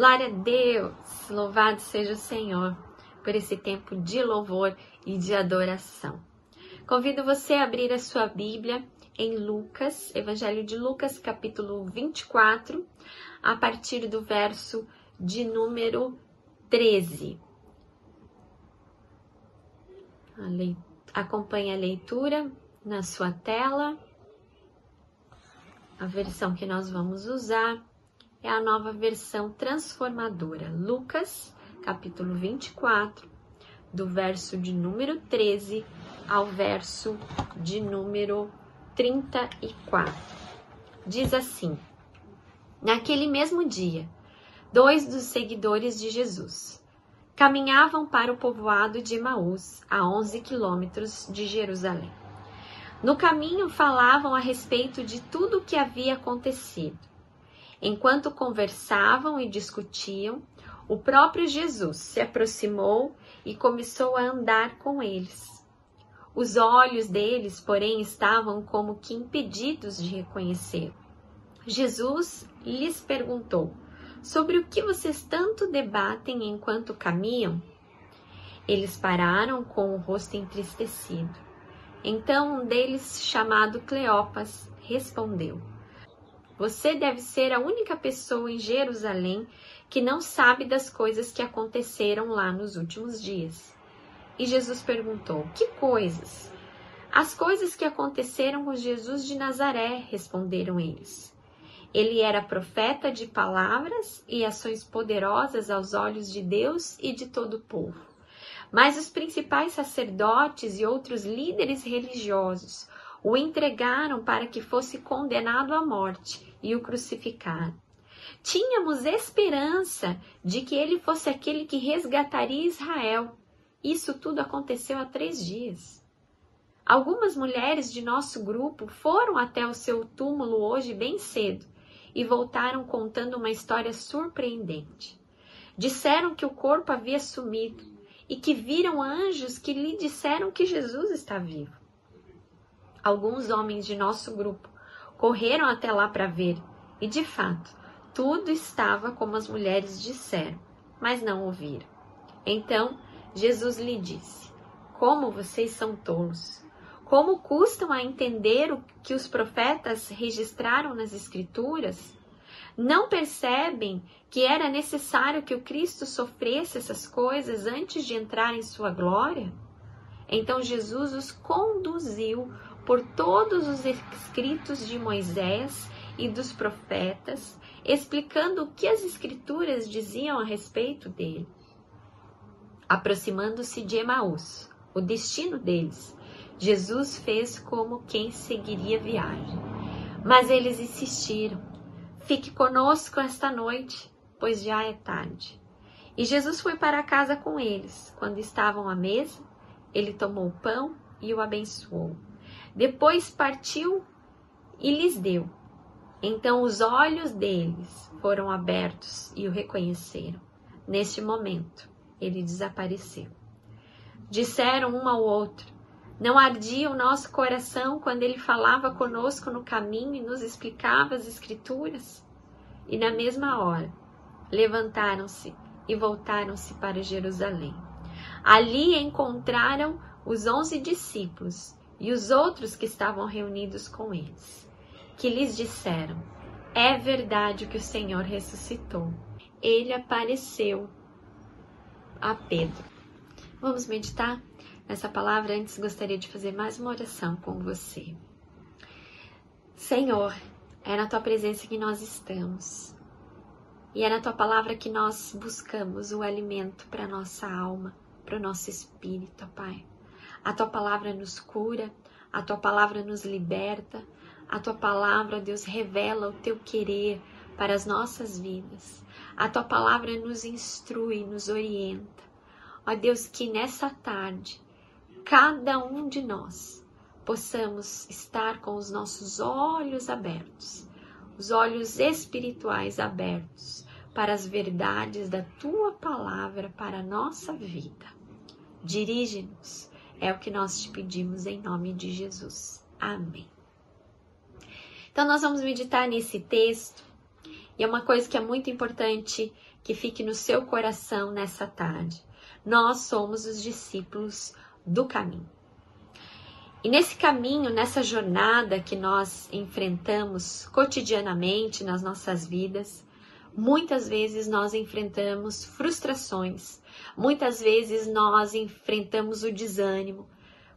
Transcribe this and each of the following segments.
Glória a Deus! Louvado seja o Senhor por esse tempo de louvor e de adoração. Convido você a abrir a sua Bíblia em Lucas, Evangelho de Lucas, capítulo 24, a partir do verso de número 13. Acompanhe a leitura na sua tela. A versão que nós vamos usar é a nova versão transformadora. Lucas, capítulo 24, do verso de número 13 ao verso de número 34. Diz assim: Naquele mesmo dia, dois dos seguidores de Jesus caminhavam para o povoado de Emaús, a 11 quilômetros de Jerusalém. No caminho falavam a respeito de tudo o que havia acontecido. Enquanto conversavam e discutiam, o próprio Jesus se aproximou e começou a andar com eles. Os olhos deles, porém, estavam como que impedidos de reconhecer. Jesus lhes perguntou: Sobre o que vocês tanto debatem enquanto caminham? Eles pararam com o rosto entristecido. Então um deles, chamado Cleopas, respondeu: Você deve ser a única pessoa em Jerusalém que não sabe das coisas que aconteceram lá nos últimos dias. E Jesus perguntou: Que coisas? As coisas que aconteceram com Jesus de Nazaré, responderam eles. Ele era profeta de palavras e ações poderosas aos olhos de Deus e de todo o povo. Mas os principais sacerdotes e outros líderes religiosos o entregaram para que fosse condenado à morte e o crucificaram. Tínhamos esperança de que ele fosse aquele que resgataria Israel. Isso tudo aconteceu há três dias. Algumas mulheres de nosso grupo foram até o seu túmulo hoje bem cedo e voltaram contando uma história surpreendente. Disseram que o corpo havia sumido e que viram anjos que lhe disseram que Jesus está vivo. Alguns homens de nosso grupo correram até lá para ver e, de fato, tudo estava como as mulheres disseram, mas não ouviram. Então Jesus lhe disse: Como vocês são tolos! Como custam a entender o que os profetas registraram nas Escrituras? Não percebem que era necessário que o Cristo sofresse essas coisas antes de entrar em sua glória? Então Jesus os conduziu por todos os escritos de Moisés e dos profetas, explicando o que as Escrituras diziam a respeito dele. Aproximando-se de Emaús, o destino deles, Jesus fez como quem seguiria viagem. Mas eles insistiram: Fique conosco esta noite, pois já é tarde. E Jesus foi para casa com eles. Quando estavam à mesa, ele tomou o pão e o abençoou. Depois partiu e lhes deu. Então os olhos deles foram abertos e o reconheceram. Neste momento, ele desapareceu. Disseram um ao outro: Não ardia o nosso coração quando ele falava conosco no caminho e nos explicava as Escrituras? E na mesma hora, levantaram-se e voltaram-se para Jerusalém. Ali encontraram os onze discípulos e os outros que estavam reunidos com eles, que lhes disseram: É verdade que o Senhor ressuscitou. Ele apareceu a Pedro. Vamos meditar nessa palavra. Antes, gostaria de fazer mais uma oração com você. Senhor, é na tua presença que nós estamos. E é na tua palavra que nós buscamos o alimento para nossa alma, para o nosso espírito, Pai. A tua palavra nos cura, a tua palavra nos liberta, a tua palavra, Deus, revela o teu querer para as nossas vidas. A tua palavra nos instrui, nos orienta. Ó Deus, que nessa tarde, cada um de nós possamos estar com os nossos olhos abertos, os olhos espirituais abertos para as verdades da tua palavra para a nossa vida. Dirige-nos é o que nós te pedimos em nome de Jesus. Amém. Então, nós vamos meditar nesse texto E é uma coisa que é muito importante que fique no seu coração nessa tarde. Nós somos os discípulos do caminho. E nesse caminho, nessa jornada que nós enfrentamos cotidianamente nas nossas vidas, muitas vezes nós enfrentamos frustrações, muitas vezes nós enfrentamos o desânimo,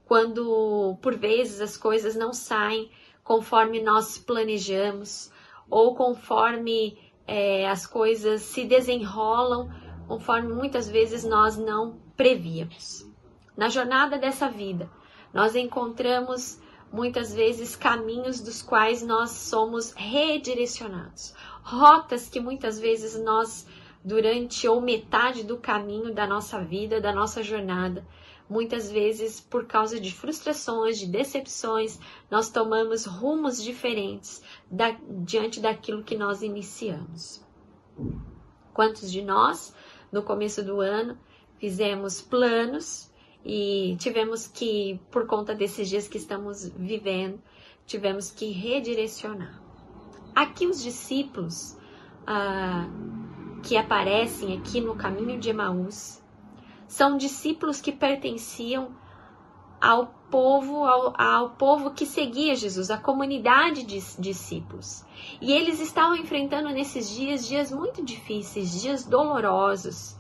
quando por vezes as coisas não saem conforme nós planejamos ou conforme é, as coisas se desenrolam, conforme muitas vezes nós não prevíamos. Na jornada dessa vida, nós encontramos muitas vezes caminhos dos quais nós somos redirecionados, rotas que muitas vezes nós, durante ou metade do caminho da nossa vida, da nossa jornada, muitas vezes por causa de frustrações, de decepções, nós tomamos rumos diferentes da, diante daquilo que nós iniciamos. Quantos de nós, no começo do ano, fizemos planos e tivemos que, por conta desses dias que estamos vivendo, tivemos que redirecionar. Aqui os discípulos ah, que aparecem aqui no caminho de Emaús são discípulos que pertenciam ao povo, ao, ao, povo que seguia Jesus, a comunidade de discípulos. E eles estavam enfrentando nesses dias dias muito difíceis, dias dolorosos.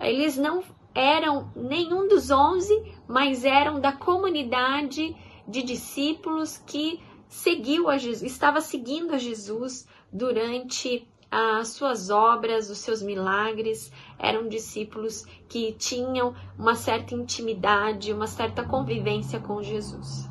Eles não eram nenhum dos onze, mas eram da comunidade de discípulos que seguiu a Jesus, estava seguindo a Jesus durante as suas obras, os seus milagres, eram discípulos que tinham uma certa intimidade, uma certa convivência com Jesus.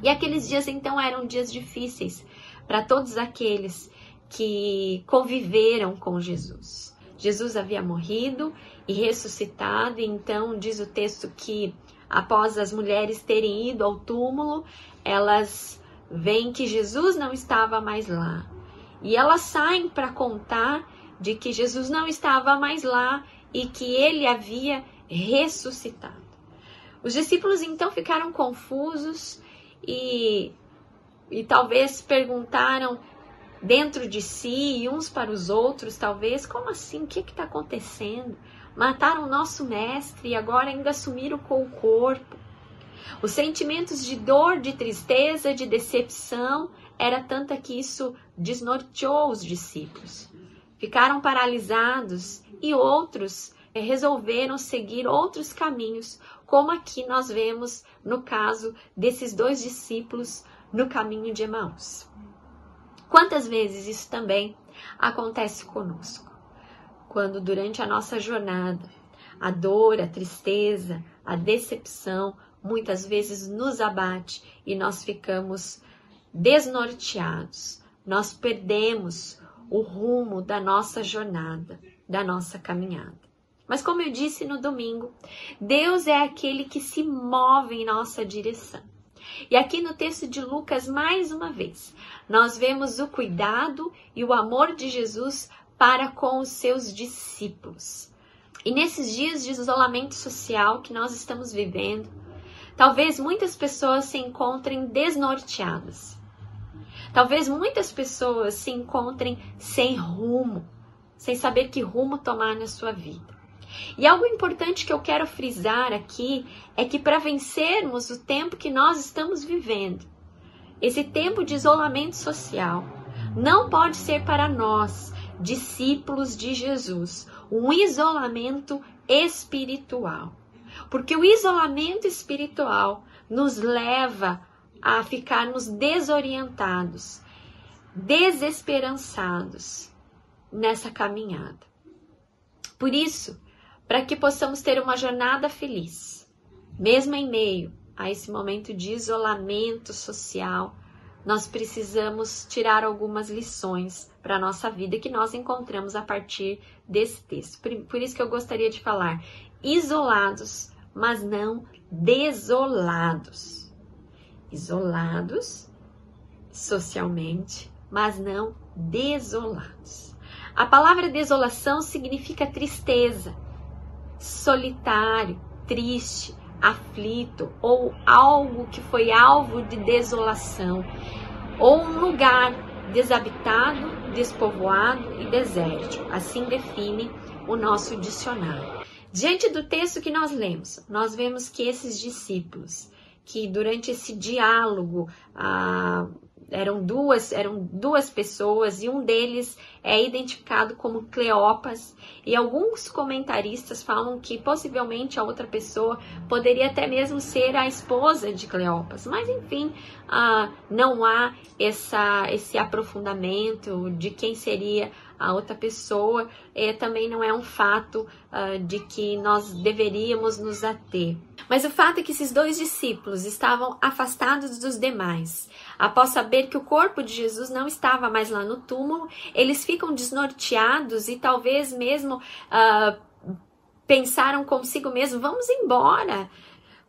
E aqueles dias então eram dias difíceis para todos aqueles que conviveram com Jesus. Jesus havia morrido e ressuscitado, e então diz o texto que após as mulheres terem ido ao túmulo, elas veem que Jesus não estava mais lá. E elas saem para contar de que Jesus não estava mais lá e que ele havia ressuscitado. Os discípulos então ficaram confusos e, e talvez perguntaram dentro de si e uns para os outros, talvez, como assim? O que está acontecendo? Mataram o nosso mestre e agora ainda assumiram com o corpo. Os sentimentos de dor, de tristeza, de decepção era tanta que isso desnorteou os discípulos. Ficaram paralisados e outros eh, resolveram seguir outros caminhos, como aqui nós vemos no caso desses dois discípulos no caminho de Emaús. Quantas vezes isso também acontece conosco? Quando durante a nossa jornada a dor, a tristeza, a decepção muitas vezes nos abate e nós ficamos desnorteados, nós perdemos o rumo da nossa jornada, da nossa caminhada. Mas como eu disse no domingo, Deus é aquele que se move em nossa direção. E aqui no texto de Lucas, mais uma vez, nós vemos o cuidado e o amor de Jesus para com os seus discípulos. E nesses dias de isolamento social que nós estamos vivendo, talvez muitas pessoas se encontrem desnorteadas. Talvez muitas pessoas se encontrem sem rumo, sem saber que rumo tomar na sua vida. E algo importante que eu quero frisar aqui é que para vencermos o tempo que nós estamos vivendo, esse tempo de isolamento social, não pode ser para nós, discípulos de Jesus, um isolamento espiritual. Porque o isolamento espiritual nos leva a ficarmos desorientados, desesperançados nessa caminhada. Por isso, para que possamos ter uma jornada feliz, mesmo em meio a esse momento de isolamento social, nós precisamos tirar algumas lições para a nossa vida que nós encontramos a partir desse texto. Por, isso que eu gostaria de falar isolados, mas não desolados isolados socialmente, mas não desolados. A palavra desolação significa tristeza, solitário, triste, aflito ou algo que foi alvo de desolação, ou um lugar desabitado despovoado e desértico. Assim define o nosso dicionário. Diante do texto que nós lemos, nós vemos que esses discípulos, que durante esse diálogo ah, eram duas, eram duas pessoas e um deles é identificado como Cleopas e alguns comentaristas falam que possivelmente a outra pessoa poderia até mesmo ser a esposa de Cleopas, mas enfim, uh, não há essa, esse aprofundamento de quem seria a outra pessoa, é, também não é um fato uh, de que nós deveríamos nos ater. Mas o fato é que esses dois discípulos estavam afastados dos demais. Após saber que o corpo de Jesus não estava mais lá no túmulo, eles ficam desnorteados e talvez mesmo uh, pensaram consigo mesmo: vamos embora.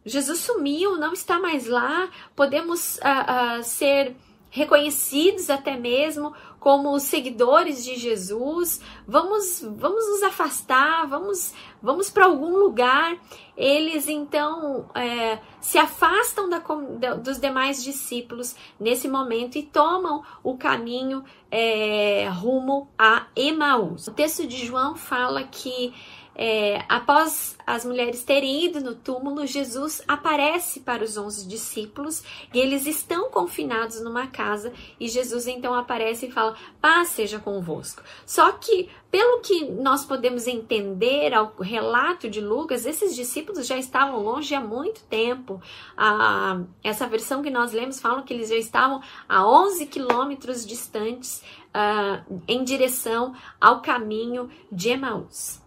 Jesus sumiu, não está mais lá, podemos uh, ser reconhecidos até mesmo como seguidores de Jesus, vamos vamos nos afastar, vamos vamos para algum lugar. Eles então é, se afastam da, da, dos demais discípulos nesse momento e tomam o caminho é, rumo a Emaús. O texto de João fala que é, após as mulheres terem ido no túmulo, Jesus aparece para os onze discípulos e eles estão confinados numa casa. E Jesus então aparece e fala: Paz seja convosco. Só que, pelo que nós podemos entender ao relato de Lucas, esses discípulos já estavam longe há muito tempo. Ah, essa versão que nós lemos fala que eles já estavam a 11 quilômetros distantes ah, em direção ao caminho de Emaús.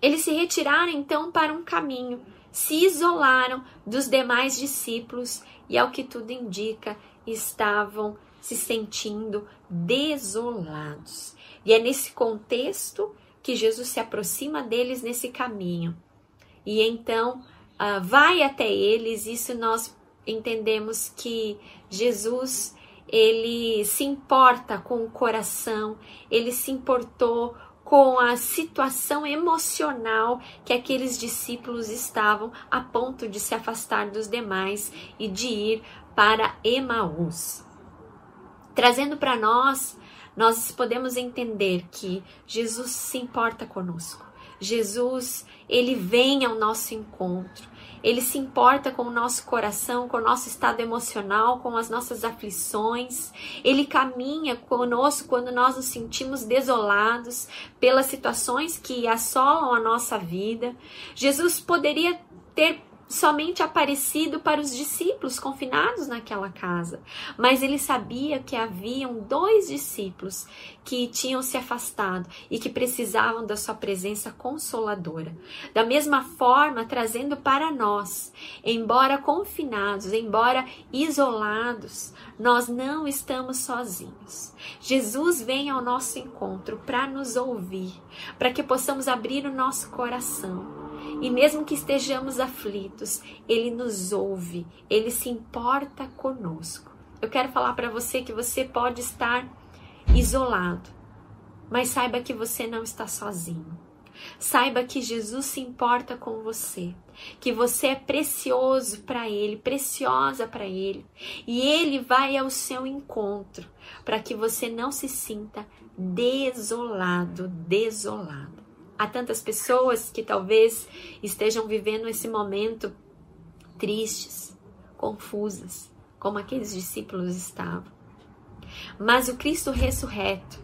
Eles se retiraram então para um caminho, se isolaram dos demais discípulos e, ao que tudo indica, estavam se sentindo desolados. E é nesse contexto que Jesus se aproxima deles nesse caminho. E então uh, vai até eles, isso nós entendemos que Jesus ele se importa com o coração, ele se importou com a situação emocional que aqueles discípulos estavam a ponto de se afastar dos demais e de ir para Emaús. Trazendo para nós, nós podemos entender que Jesus se importa conosco. Jesus, ele vem ao nosso encontro. Ele se importa com o nosso coração, com o nosso estado emocional, com as nossas aflições. Ele caminha conosco quando nós nos sentimos desolados pelas situações que assolam a nossa vida. Jesus poderia ter somente aparecido para os discípulos confinados naquela casa, mas ele sabia que haviam dois discípulos que tinham se afastado e que precisavam da sua presença consoladora. Da mesma forma, trazendo para nós, embora confinados, embora isolados, nós não estamos sozinhos. Jesus vem ao nosso encontro para nos ouvir, para que possamos abrir o nosso coração e mesmo que estejamos aflitos, Ele nos ouve, Ele se importa conosco. Eu quero falar para você que você pode estar isolado, mas saiba que você não está sozinho. Saiba que Jesus se importa com você, que você é precioso para Ele, preciosa para Ele, e Ele vai ao seu encontro para que você não se sinta desolado, desolado. Há tantas pessoas que talvez estejam vivendo esse momento tristes, confusas, como aqueles discípulos estavam. Mas o Cristo ressurreto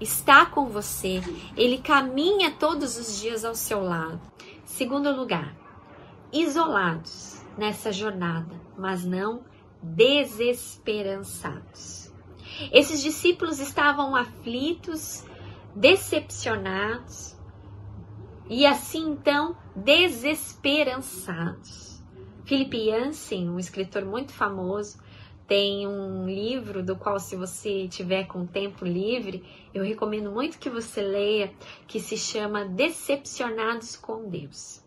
está com você, ele caminha todos os dias ao seu lado. Segundo lugar, isolados nessa jornada, mas não desesperançados. Esses discípulos estavam aflitos, decepcionados, e assim então desesperançados. Philip Yancey, um escritor muito famoso, tem um livro do qual, se você tiver com tempo livre, eu recomendo muito que você leia, que se chama Decepcionados com Deus.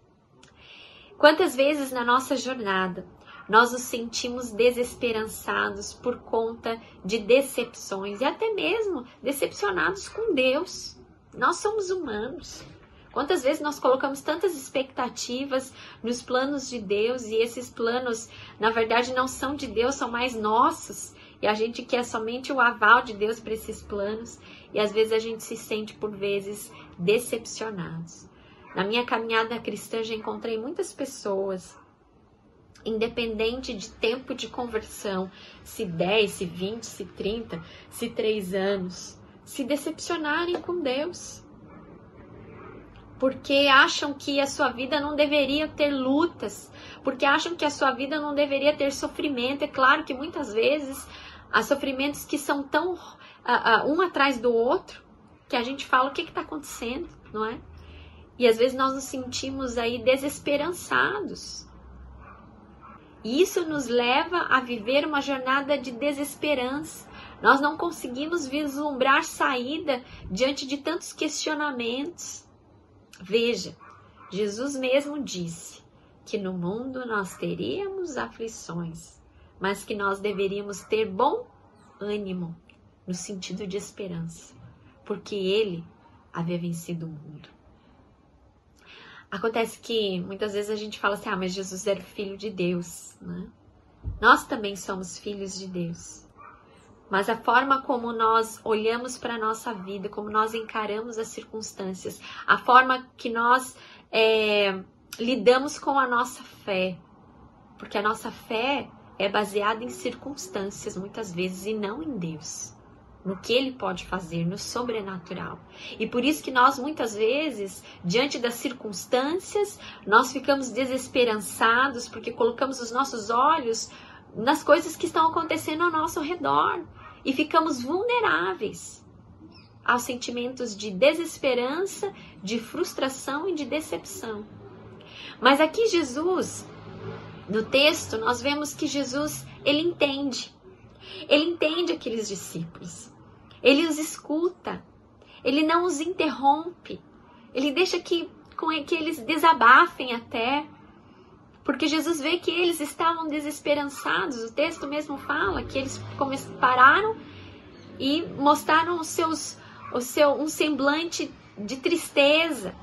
Quantas vezes na nossa jornada nós nos sentimos desesperançados por conta de decepções e até mesmo decepcionados com Deus? Nós somos humanos. Quantas vezes nós colocamos tantas expectativas nos planos de Deus e esses planos, na verdade, não são de Deus, são mais nossos. e a gente quer somente o aval de Deus para esses planos e às vezes a gente se sente por vezes decepcionados. Na minha caminhada cristã já encontrei muitas pessoas independente de tempo de conversão, se 10, se 20, se 30, se 3 anos, se decepcionarem com Deus. Porque acham que a sua vida não deveria ter lutas, porque acham que a sua vida não deveria ter sofrimento. É claro que muitas vezes há sofrimentos que são tão uh, uh, um atrás do outro que a gente fala o que está acontecendo, não é? E às vezes nós nos sentimos aí desesperançados. E isso nos leva a viver uma jornada de desesperança. Nós não conseguimos vislumbrar saída diante de tantos questionamentos. Veja, Jesus mesmo disse que no mundo nós teríamos aflições, mas que nós deveríamos ter bom ânimo, no sentido de esperança, porque ele havia vencido o mundo. Acontece que muitas vezes a gente fala assim: ah, mas Jesus era filho de Deus, né? Nós também somos filhos de Deus. Mas a forma como nós olhamos para a nossa vida, como nós encaramos as circunstâncias, a forma que nós é, lidamos com a nossa fé, porque a nossa fé é baseada em circunstâncias muitas vezes e não em Deus no que ele pode fazer, no sobrenatural. E por isso que nós muitas vezes, diante das circunstâncias, nós ficamos desesperançados porque colocamos os nossos olhos nas coisas que estão acontecendo ao nosso redor e ficamos vulneráveis aos sentimentos de desesperança, de frustração e de decepção. Mas aqui Jesus, no texto, nós vemos que Jesus, ele entende ele entende aqueles discípulos. Ele os escuta. Ele não os interrompe. Ele deixa que, com, que eles desabafem até. Porque Jesus vê que eles estavam desesperançados. O texto mesmo fala que eles pararam e mostraram os seus, o seu, um semblante de tristeza.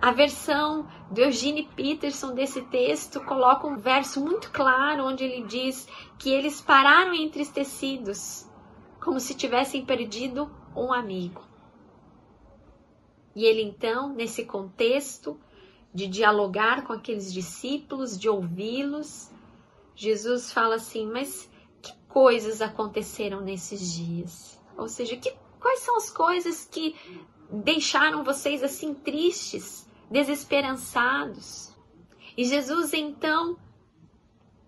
A versão do Eugene Peterson desse texto coloca um verso muito claro onde ele diz que eles pararam entristecidos, como se tivessem perdido um amigo. E ele então, nesse contexto de dialogar com aqueles discípulos, de ouvi-los, Jesus fala assim: Mas que coisas aconteceram nesses dias? Ou seja, que, quais são as coisas que deixaram vocês assim tristes? desesperançados. E Jesus então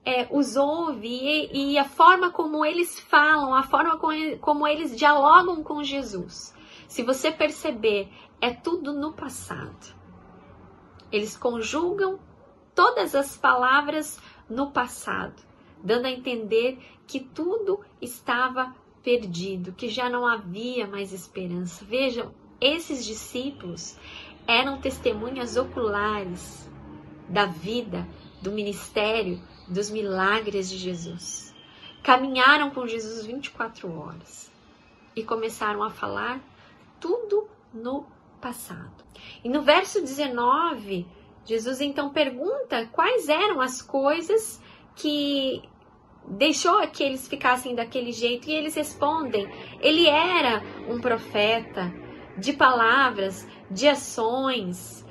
é, os ouve e, e, a forma como eles falam, a forma como, como eles dialogam com Jesus. Se você perceber, é tudo no passado. Eles conjugam todas as palavras no passado, dando a entender que tudo estava perdido, que já não havia mais esperança. Vejam, esses discípulos, eram testemunhas oculares da vida, do ministério, dos milagres de Jesus. Caminharam com Jesus 24 horas e começaram a falar tudo no passado. E no verso 19, Jesus então pergunta quais eram as coisas que deixou que eles ficassem daquele jeito e eles respondem: ele era um profeta de palavras de ações.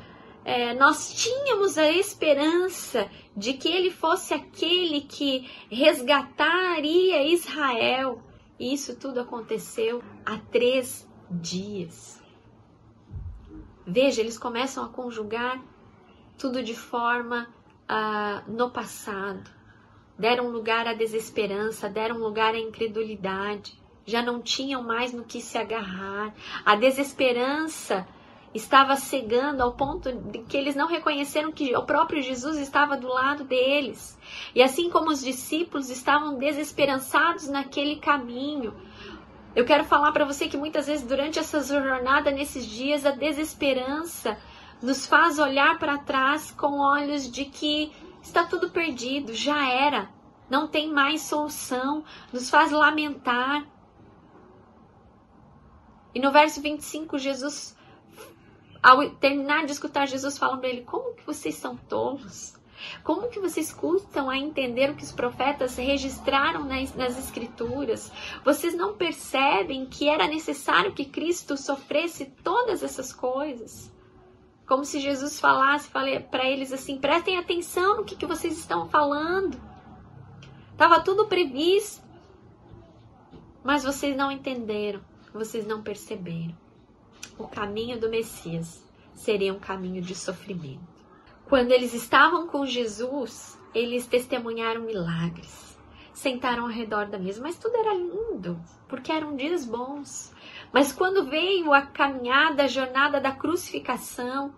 É, nós tínhamos a esperança de que ele fosse aquele que resgataria Israel. E isso tudo aconteceu há três dias. Veja, eles começam a conjugar tudo de forma uh, no passado. Deram lugar à desesperança, deram lugar à incredulidade. Já não tinham mais no que se agarrar. A desesperança estava cegando ao ponto de que eles não reconheceram que o próprio Jesus estava do lado deles. E assim como os discípulos estavam desesperançados naquele caminho, eu quero falar para você que muitas vezes durante essa jornada, nesses dias, a desesperança nos faz olhar para trás com olhos de que está tudo perdido, já era, não tem mais solução, nos faz lamentar. E no verso 25, Jesus ao terminar de escutar Jesus falando para ele: Como que vocês são tolos? Como que vocês custam a entender o que os profetas registraram nas, nas escrituras? Vocês não percebem que era necessário que Cristo sofresse todas essas coisas? Como se Jesus falasse para eles assim: prestem atenção no que, que vocês estão falando. Estava tudo previsto. Mas vocês não entenderam, vocês não perceberam. O caminho do Messias seria um caminho de sofrimento. Quando eles estavam com Jesus, eles testemunharam milagres, sentaram ao redor da mesa, mas tudo era lindo, porque eram dias bons. Mas quando veio a caminhada, a jornada da crucificação,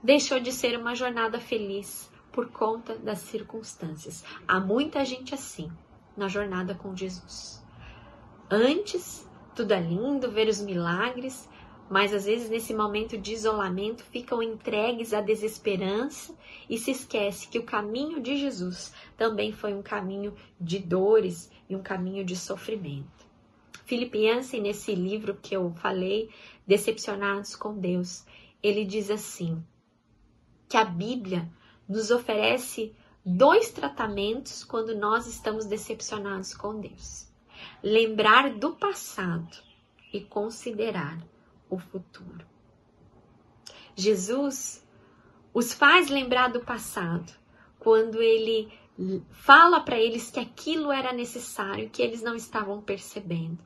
deixou de ser uma jornada feliz por conta das circunstâncias. Há muita gente assim na jornada com Jesus. Antes, tudo é lindo, ver os milagres, mas às vezes nesse momento de isolamento ficam entregues à desesperança e se esquece que o caminho de Jesus também foi um caminho de dores e um caminho de sofrimento. Philip Yancey, nesse livro que eu falei, Decepcionados com Deus, ele diz assim: que a Bíblia nos oferece dois tratamentos quando nós estamos decepcionados com Deus: lembrar do passado e considerar o futuro. Jesus os faz lembrar do passado quando ele fala para eles que aquilo era necessário, que eles não estavam percebendo.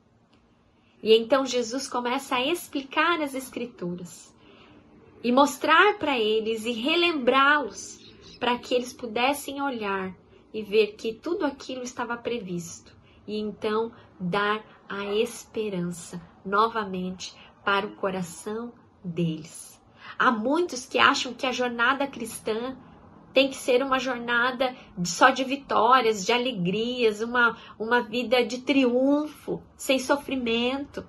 E então Jesus começa a explicar as Escrituras e mostrar para eles e relembrá-los para que eles pudessem olhar e ver que tudo aquilo estava previsto e então dar a esperança novamente para o coração deles. Há muitos que acham que a jornada cristã tem que ser uma jornada só de vitórias, de alegrias, uma, uma vida de triunfo, sem sofrimento.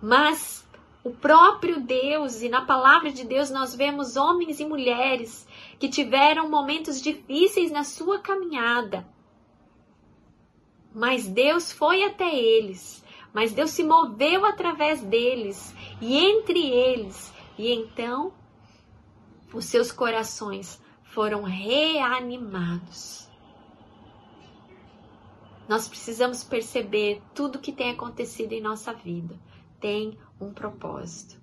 Mas o próprio Deus, e na palavra de Deus nós vemos homens e mulheres que tiveram momentos difíceis na sua caminhada. Mas Deus foi até eles, mas Deus se moveu através deles e entre eles, e então os seus corações foram reanimados. Nós precisamos perceber tudo que tem acontecido em nossa vida tem um propósito.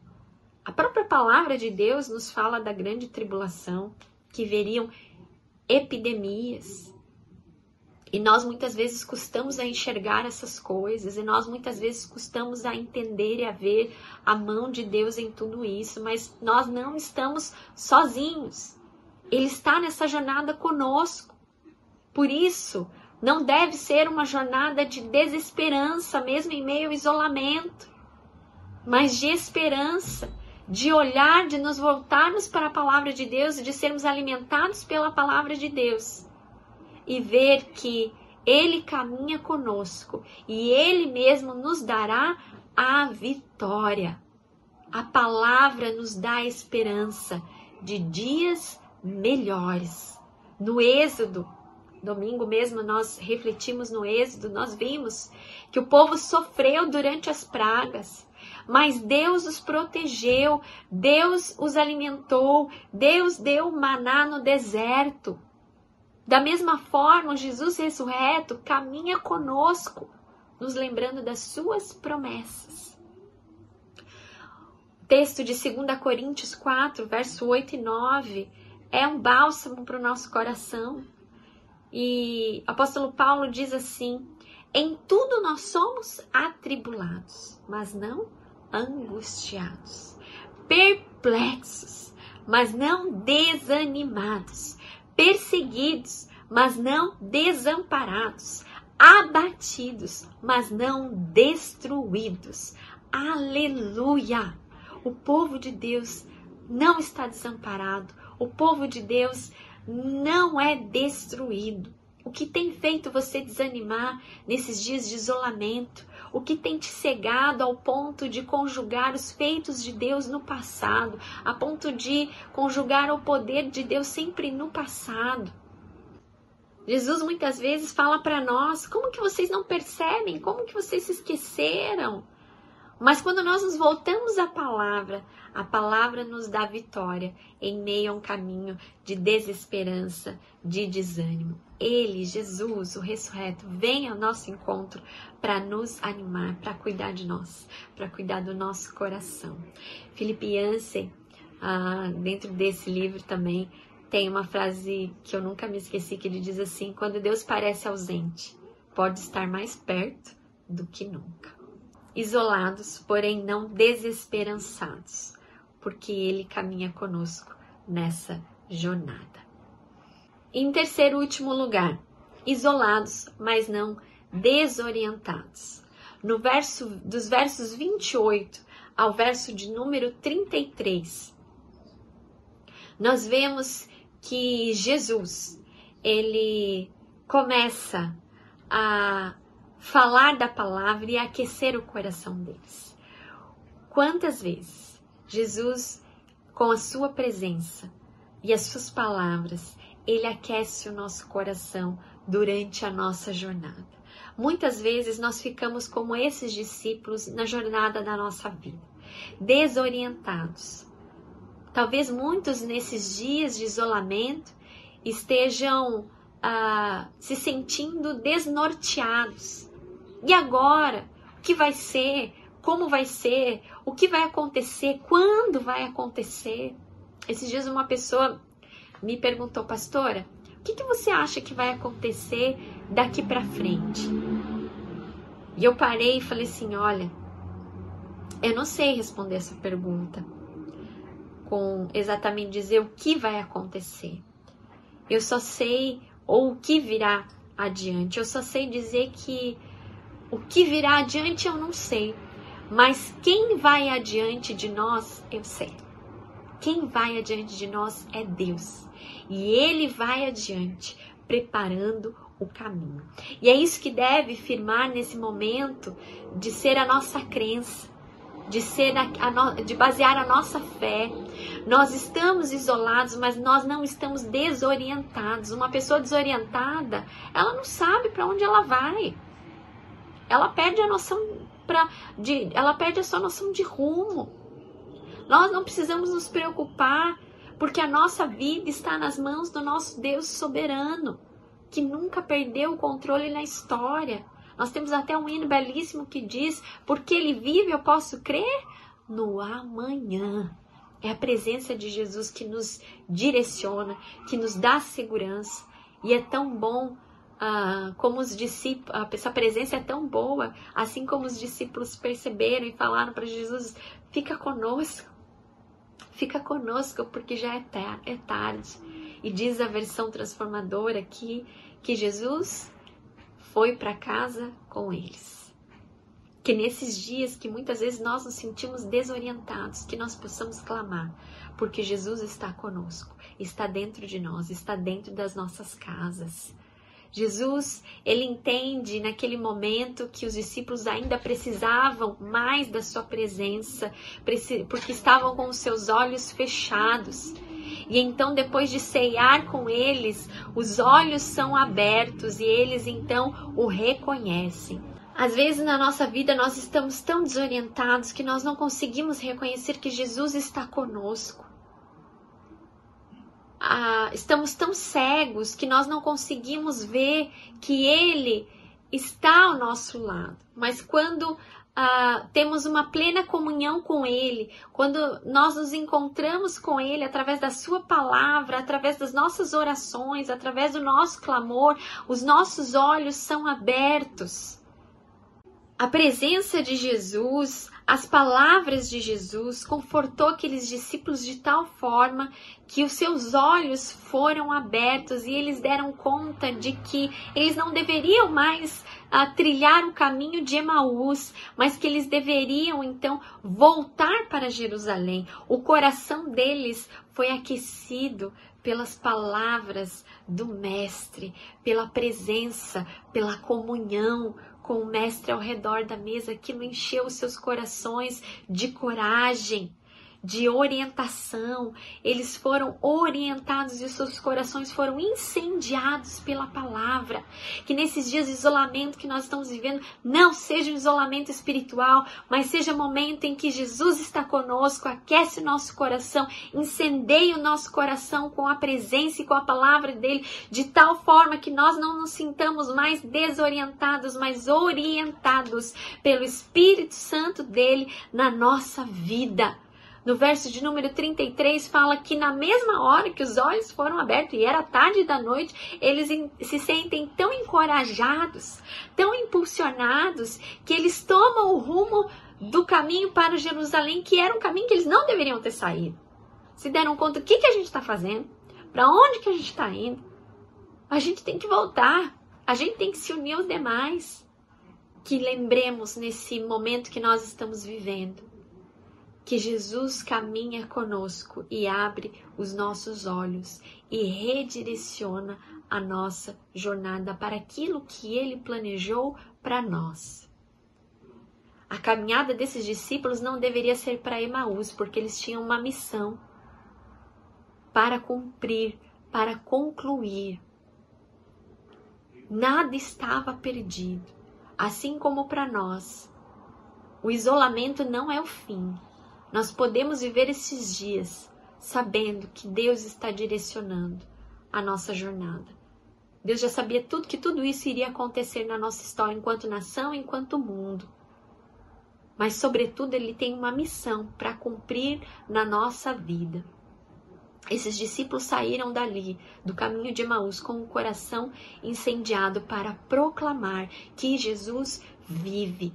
A própria palavra de Deus nos fala da grande tribulação, que veriam epidemias. E nós muitas vezes custamos a enxergar essas coisas, e nós muitas vezes custamos a entender e a ver a mão de Deus em tudo isso, mas nós não estamos sozinhos. Ele está nessa jornada conosco. Por isso, não deve ser uma jornada de desesperança, mesmo em meio ao isolamento mas de esperança, de olhar, de nos voltarmos para a palavra de Deus e de sermos alimentados pela palavra de Deus e ver que Ele caminha conosco e Ele mesmo nos dará a vitória. A palavra nos dá esperança de dias melhores. No Êxodo, domingo mesmo nós refletimos no Êxodo, nós vimos que o povo sofreu durante as pragas mas Deus os protegeu, Deus os alimentou, Deus deu maná no deserto. Da mesma forma, Jesus ressurreto caminha conosco, nos lembrando das suas promessas. O texto de 2 Coríntios 4, verso 8 e 9, é um bálsamo para o nosso coração. E o apóstolo Paulo diz assim: Em tudo nós somos atribulados, mas não angustiados, perplexos, mas não desanimados, perseguidos, mas não desamparados, abatidos, mas não destruídos. Aleluia! O povo de Deus não está desamparado, o povo de Deus não é destruído. O que tem feito você desanimar nesses dias de isolamento? O que tem te cegado ao ponto de conjugar os feitos de Deus no passado, a ponto de conjugar o poder de Deus sempre no passado? Jesus muitas vezes fala para nós: como que vocês não percebem? Como que vocês se esqueceram? Mas quando nós nos voltamos à palavra, a palavra nos dá vitória em meio a um caminho de desesperança, de desânimo. Ele, Jesus, o ressurreto, vem ao nosso encontro para nos animar, para cuidar de nós, para cuidar do nosso coração. Felipe Yancey, ah, dentro desse livro também, tem uma frase que eu nunca me esqueci, que ele diz assim: quando Deus parece ausente, pode estar mais perto do que nunca isolados, porém não desesperançados, porque Ele caminha conosco nessa jornada. Em terceiro e último lugar, isolados, mas não desorientados. No verso dos versos 28 ao verso de número 33, nós vemos que Jesus, ele começa a falar da palavra e aquecer o coração deles. Quantas vezes Jesus, com a sua presença e as suas palavras, ele aquece o nosso coração durante a nossa jornada. Muitas vezes nós ficamos como esses discípulos na jornada da nossa vida, desorientados. Talvez muitos nesses dias de isolamento estejam ah, se sentindo desnorteados, e agora? O que vai ser? Como vai ser? O que vai acontecer? Quando vai acontecer? Esses dias uma pessoa me perguntou, pastora, o que, que você acha que vai acontecer daqui para frente? E eu parei e falei assim: olha, eu não sei responder essa pergunta com exatamente dizer o que vai acontecer. Eu só sei ou o que virá adiante. Eu só sei dizer que o que virá adiante eu não sei, mas quem vai adiante de nós eu sei. Quem vai adiante de nós é Deus. E Ele vai adiante, preparando o caminho. E é isso que deve firmar nesse momento de ser a nossa crença, de ser a, a no, de basear a nossa fé. Nós estamos isolados, mas nós não estamos desorientados. Uma pessoa desorientada, ela não sabe para onde ela vai ela perde a noção pra, de, ela perde a sua noção de rumo. Nós não precisamos nos preocupar, porque a nossa vida está nas mãos do nosso Deus soberano, que nunca perdeu o controle na história. Nós temos até um hino belíssimo que diz: Porque Ele vive, eu posso crer no amanhã. É a presença de Jesus que nos direciona, que nos dá segurança. E é tão bom ah, como os discípulos, essa presença é tão boa, assim como os discípulos perceberam e falaram para Jesus: fica conosco, fica conosco, porque já é, é tarde. E diz a versão transformadora aqui que Jesus foi para casa com eles. Que nesses dias que muitas vezes nós nos sentimos desorientados, que nós possamos clamar, porque Jesus está conosco, está dentro de nós, está dentro das nossas casas. Jesus, ele entende naquele momento que os discípulos ainda precisavam mais da sua presença, porque estavam com os seus olhos fechados. E então, depois de ceiar com eles, os olhos são abertos e eles então o reconhecem. Às vezes na nossa vida nós estamos tão desorientados que nós não conseguimos reconhecer que Jesus está conosco ah, estamos tão cegos que nós não conseguimos ver que Ele está ao nosso lado. Mas quando ah, temos uma plena comunhão com Ele, quando nós nos encontramos com Ele através da Sua palavra, através das nossas orações, através do nosso clamor, os nossos olhos são abertos. A presença de Jesus, as palavras de Jesus confortou aqueles discípulos de tal forma que os seus olhos foram abertos e eles deram conta de que eles não deveriam mais uh, trilhar o caminho de Emaús, mas que eles deveriam então voltar para Jerusalém. O coração deles foi aquecido pelas palavras do Mestre, pela presença, pela comunhão com o Mestre ao redor da mesa. Aquilo encheu os seus corações de coragem de orientação, eles foram orientados e seus corações foram incendiados pela palavra. Que nesses dias de isolamento que nós estamos vivendo, não seja um isolamento espiritual, mas seja um momento em que Jesus está conosco, aquece o nosso coração, incendeia o nosso coração com a presença e com a palavra dele, de tal forma que nós não nos sintamos mais desorientados, mas orientados pelo Espírito Santo dele na nossa vida. No verso de número 33 fala que na mesma hora que os olhos foram abertos e era tarde da noite, eles se sentem tão encorajados, tão impulsionados, que eles tomam o rumo do caminho para Jerusalém, que era um caminho que eles não deveriam ter saído. Se deram conta do que, que a gente está fazendo, para onde que a gente está indo. A gente tem que voltar, a gente tem que se unir aos demais. Que lembremos nesse momento que nós estamos vivendo que Jesus caminha conosco e abre os nossos olhos e redireciona a nossa jornada para aquilo que ele planejou para nós. A caminhada desses discípulos não deveria ser para Emaús, porque eles tinham uma missão para cumprir, para concluir. Nada estava perdido, assim como para nós. O isolamento não é o fim, nós podemos viver esses dias sabendo que Deus está direcionando a nossa jornada. Deus já sabia tudo que tudo isso iria acontecer na nossa história enquanto nação, enquanto mundo. Mas sobretudo ele tem uma missão para cumprir na nossa vida. Esses discípulos saíram dali, do caminho de Emaús, com o coração incendiado para proclamar que Jesus vive.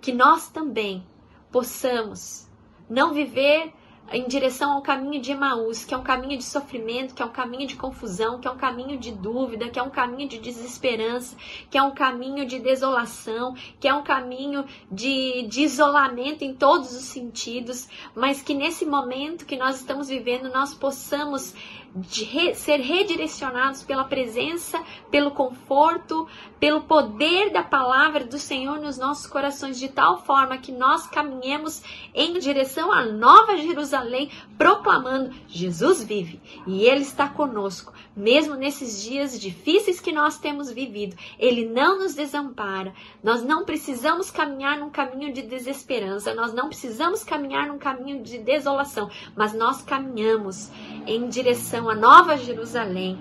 Que nós também possamos não viver em direção ao caminho de Emaús, que é um caminho de sofrimento, que é um caminho de confusão, que é um caminho de dúvida, que é um caminho de desesperança, que é um caminho de desolação, que é um caminho de, de isolamento em todos os sentidos, mas que nesse momento que nós estamos vivendo nós possamos re, ser redirecionados pela presença, pelo conforto, pelo poder da palavra do Senhor nos nossos corações, de tal forma que nós caminhemos em direção à Nova Jerusalém, proclamando: Jesus vive e Ele está conosco, mesmo nesses dias difíceis que nós temos vivido. Ele não nos desampara. Nós não precisamos caminhar num caminho de desesperança, nós não precisamos caminhar num caminho de desolação, mas nós caminhamos em direção à Nova Jerusalém,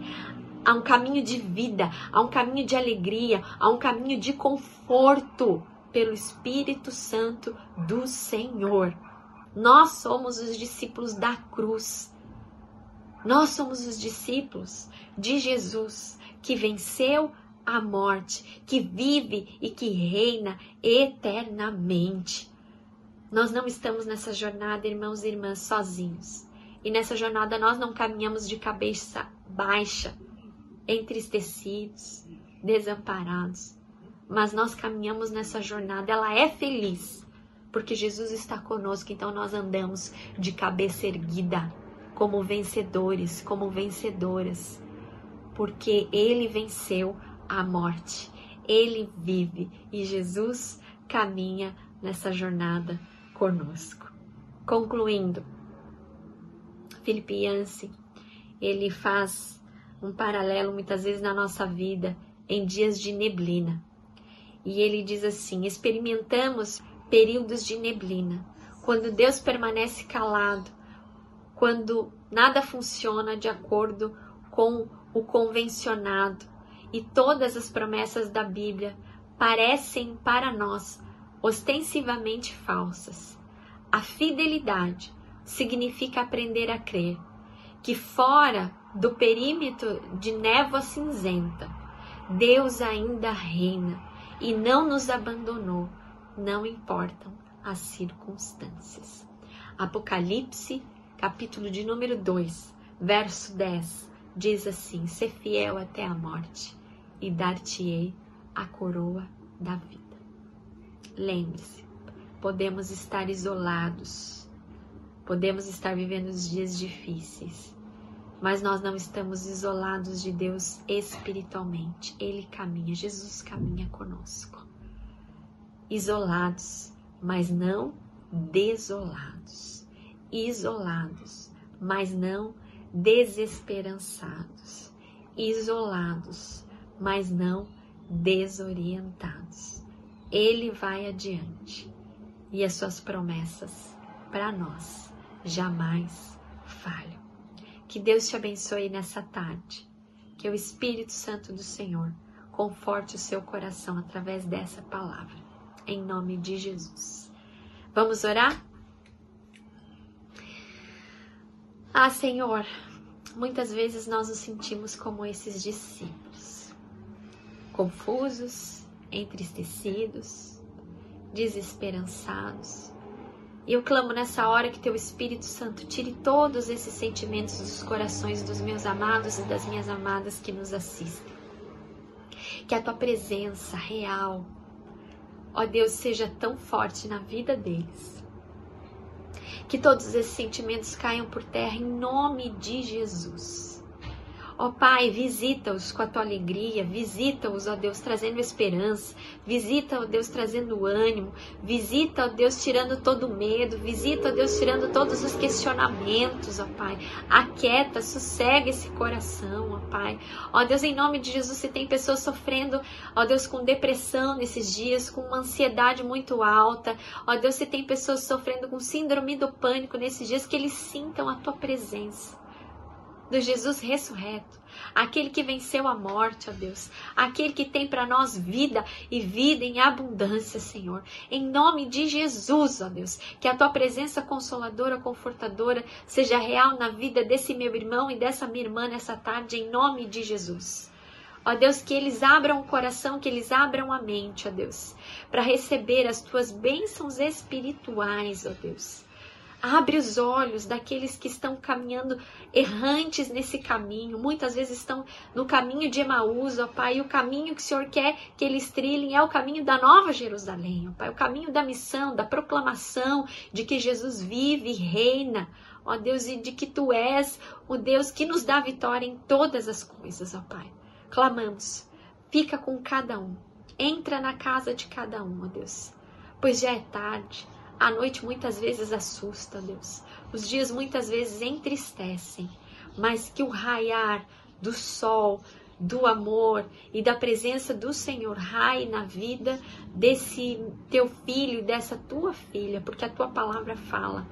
a um caminho de vida, a um caminho de alegria, a um caminho de conforto pelo Espírito Santo do Senhor. Nós somos os discípulos da cruz. Nós somos os discípulos de Jesus que venceu a morte, que vive e que reina eternamente. Nós não estamos nessa jornada, irmãos e irmãs, sozinhos. E nessa jornada nós não caminhamos de cabeça baixa, entristecidos, desamparados. Mas nós caminhamos nessa jornada, ela é feliz, porque Jesus está conosco, então nós andamos de cabeça erguida, como vencedores, como vencedoras, porque Ele venceu a morte, Ele vive e Jesus caminha nessa jornada conosco. Concluindo, Felipe Yancey, ele faz um paralelo muitas vezes na nossa vida em dias de neblina. E ele diz assim: experimentamos períodos de neblina, quando Deus permanece calado, quando nada funciona de acordo com o convencionado e todas as promessas da Bíblia parecem para nós ostensivamente falsas. A fidelidade significa aprender a crer que fora do perímetro de névoa cinzenta, Deus ainda reina e não nos abandonou, não importam as circunstâncias. Apocalipse, capítulo de número 2, verso 10, diz assim: Ser fiel até a morte, e dar-te-ei a coroa da vida. Lembre-se, podemos estar isolados, Podemos estar vivendo os dias difíceis, mas nós não estamos isolados de Deus espiritualmente. Ele caminha, Jesus caminha conosco. Isolados, mas não desolados. isolados, mas não desesperançados, isolados, mas não desorientados. Ele vai adiante e as suas promessas para nós jamais falham. Que Deus te abençoe nessa tarde. Que o Espírito Santo do Senhor conforte o seu coração através dessa palavra. Em nome de Jesus. Vamos orar? Ah, Senhor, muitas vezes nós nos sentimos como esses discípulos, confusos, entristecidos, desesperançados. E eu clamo nessa hora que Teu Espírito Santo tire todos esses sentimentos dos corações dos meus amados e das minhas amadas que nos assistem. Que a Tua presença real, ó Deus, seja tão forte na vida deles que todos esses sentimentos caiam por terra em nome de Jesus. Ó Pai, visita-os com a tua alegria, visita-os, ó Deus, trazendo esperança, visita, ó Deus, trazendo ânimo, visita, ó Deus, tirando todo o medo, visita, ó Deus, tirando todos os questionamentos, ó Pai. Aquieta, sossega esse coração, ó Pai. Ó Deus, em nome de Jesus, se tem pessoas sofrendo, ó Deus, com depressão nesses dias, com uma ansiedade muito alta, ó Deus, se tem pessoas sofrendo com síndrome do pânico nesses dias, que eles sintam a tua presença do Jesus ressurreto, aquele que venceu a morte, ó Deus, aquele que tem para nós vida e vida em abundância, Senhor. Em nome de Jesus, ó Deus, que a tua presença consoladora, confortadora seja real na vida desse meu irmão e dessa minha irmã nessa tarde, em nome de Jesus. Ó Deus, que eles abram o coração, que eles abram a mente, ó Deus, para receber as tuas bênçãos espirituais, ó Deus. Abre os olhos daqueles que estão caminhando errantes nesse caminho. Muitas vezes estão no caminho de Emaús, ó Pai. E o caminho que o Senhor quer que eles trilhem é o caminho da Nova Jerusalém, ó Pai. O caminho da missão, da proclamação de que Jesus vive e reina, ó Deus, e de que Tu és o Deus que nos dá vitória em todas as coisas, ó Pai. Clamamos, fica com cada um. Entra na casa de cada um, ó Deus. Pois já é tarde a noite muitas vezes assusta, Deus. Os dias muitas vezes entristecem, mas que o raiar do sol, do amor e da presença do Senhor raie na vida desse teu filho e dessa tua filha, porque a tua palavra fala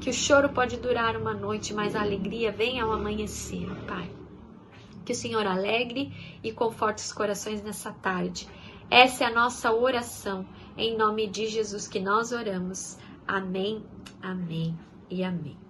que o choro pode durar uma noite, mas a alegria vem ao amanhecer, Pai. Que o Senhor alegre e conforte os corações nessa tarde. Essa é a nossa oração em nome de Jesus que nós oramos. Amém, amém e amém.